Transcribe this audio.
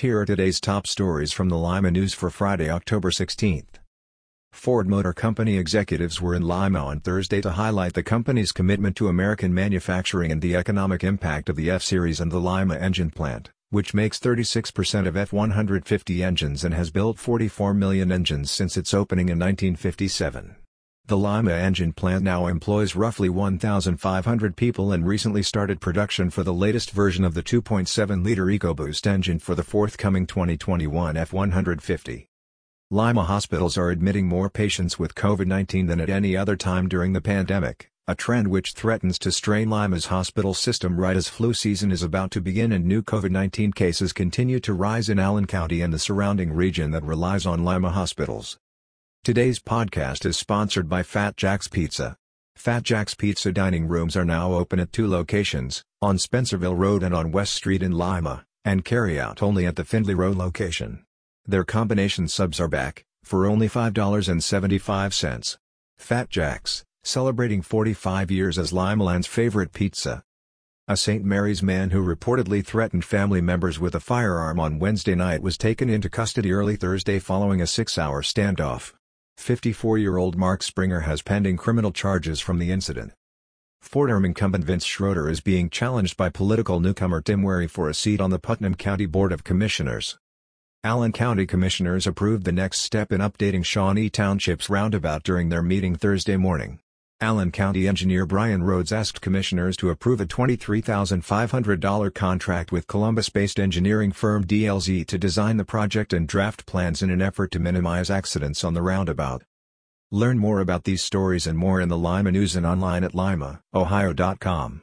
Here are today's top stories from the Lima News for Friday, October 16. Ford Motor Company executives were in Lima on Thursday to highlight the company's commitment to American manufacturing and the economic impact of the F-Series and the Lima engine plant, which makes 36% of F-150 engines and has built 44 million engines since its opening in 1957. The Lima engine plant now employs roughly 1,500 people and recently started production for the latest version of the 2.7-liter EcoBoost engine for the forthcoming 2021 F-150. Lima hospitals are admitting more patients with COVID-19 than at any other time during the pandemic, a trend which threatens to strain Lima's hospital system right as flu season is about to begin and new COVID-19 cases continue to rise in Allen County and the surrounding region that relies on Lima hospitals. Today's podcast is sponsored by Fat Jack's Pizza. Fat Jack's Pizza dining rooms are now open at two locations, on Spencerville Road and on West Street in Lima, and carry out only at the Findlay Road location. Their combination subs are back, for only $5.75. Fat Jack's, celebrating 45 years as Limaland's favorite pizza. A St. Mary's man who reportedly threatened family members with a firearm on Wednesday night was taken into custody early Thursday following a six-hour standoff. 54-year-old Mark Springer has pending criminal charges from the incident. Fordham incumbent Vince Schroeder is being challenged by political newcomer Tim Wary for a seat on the Putnam County Board of Commissioners. Allen County Commissioners approved the next step in updating Shawnee Township's roundabout during their meeting Thursday morning. Allen County engineer Brion Rhodes asked commissioners to approve a $23,500 contract with Columbus-based engineering firm DLZ to design the project and draft plans in an effort to minimize accidents on the roundabout. Learn more about these stories and more in the Lima News and online at limaohio.com.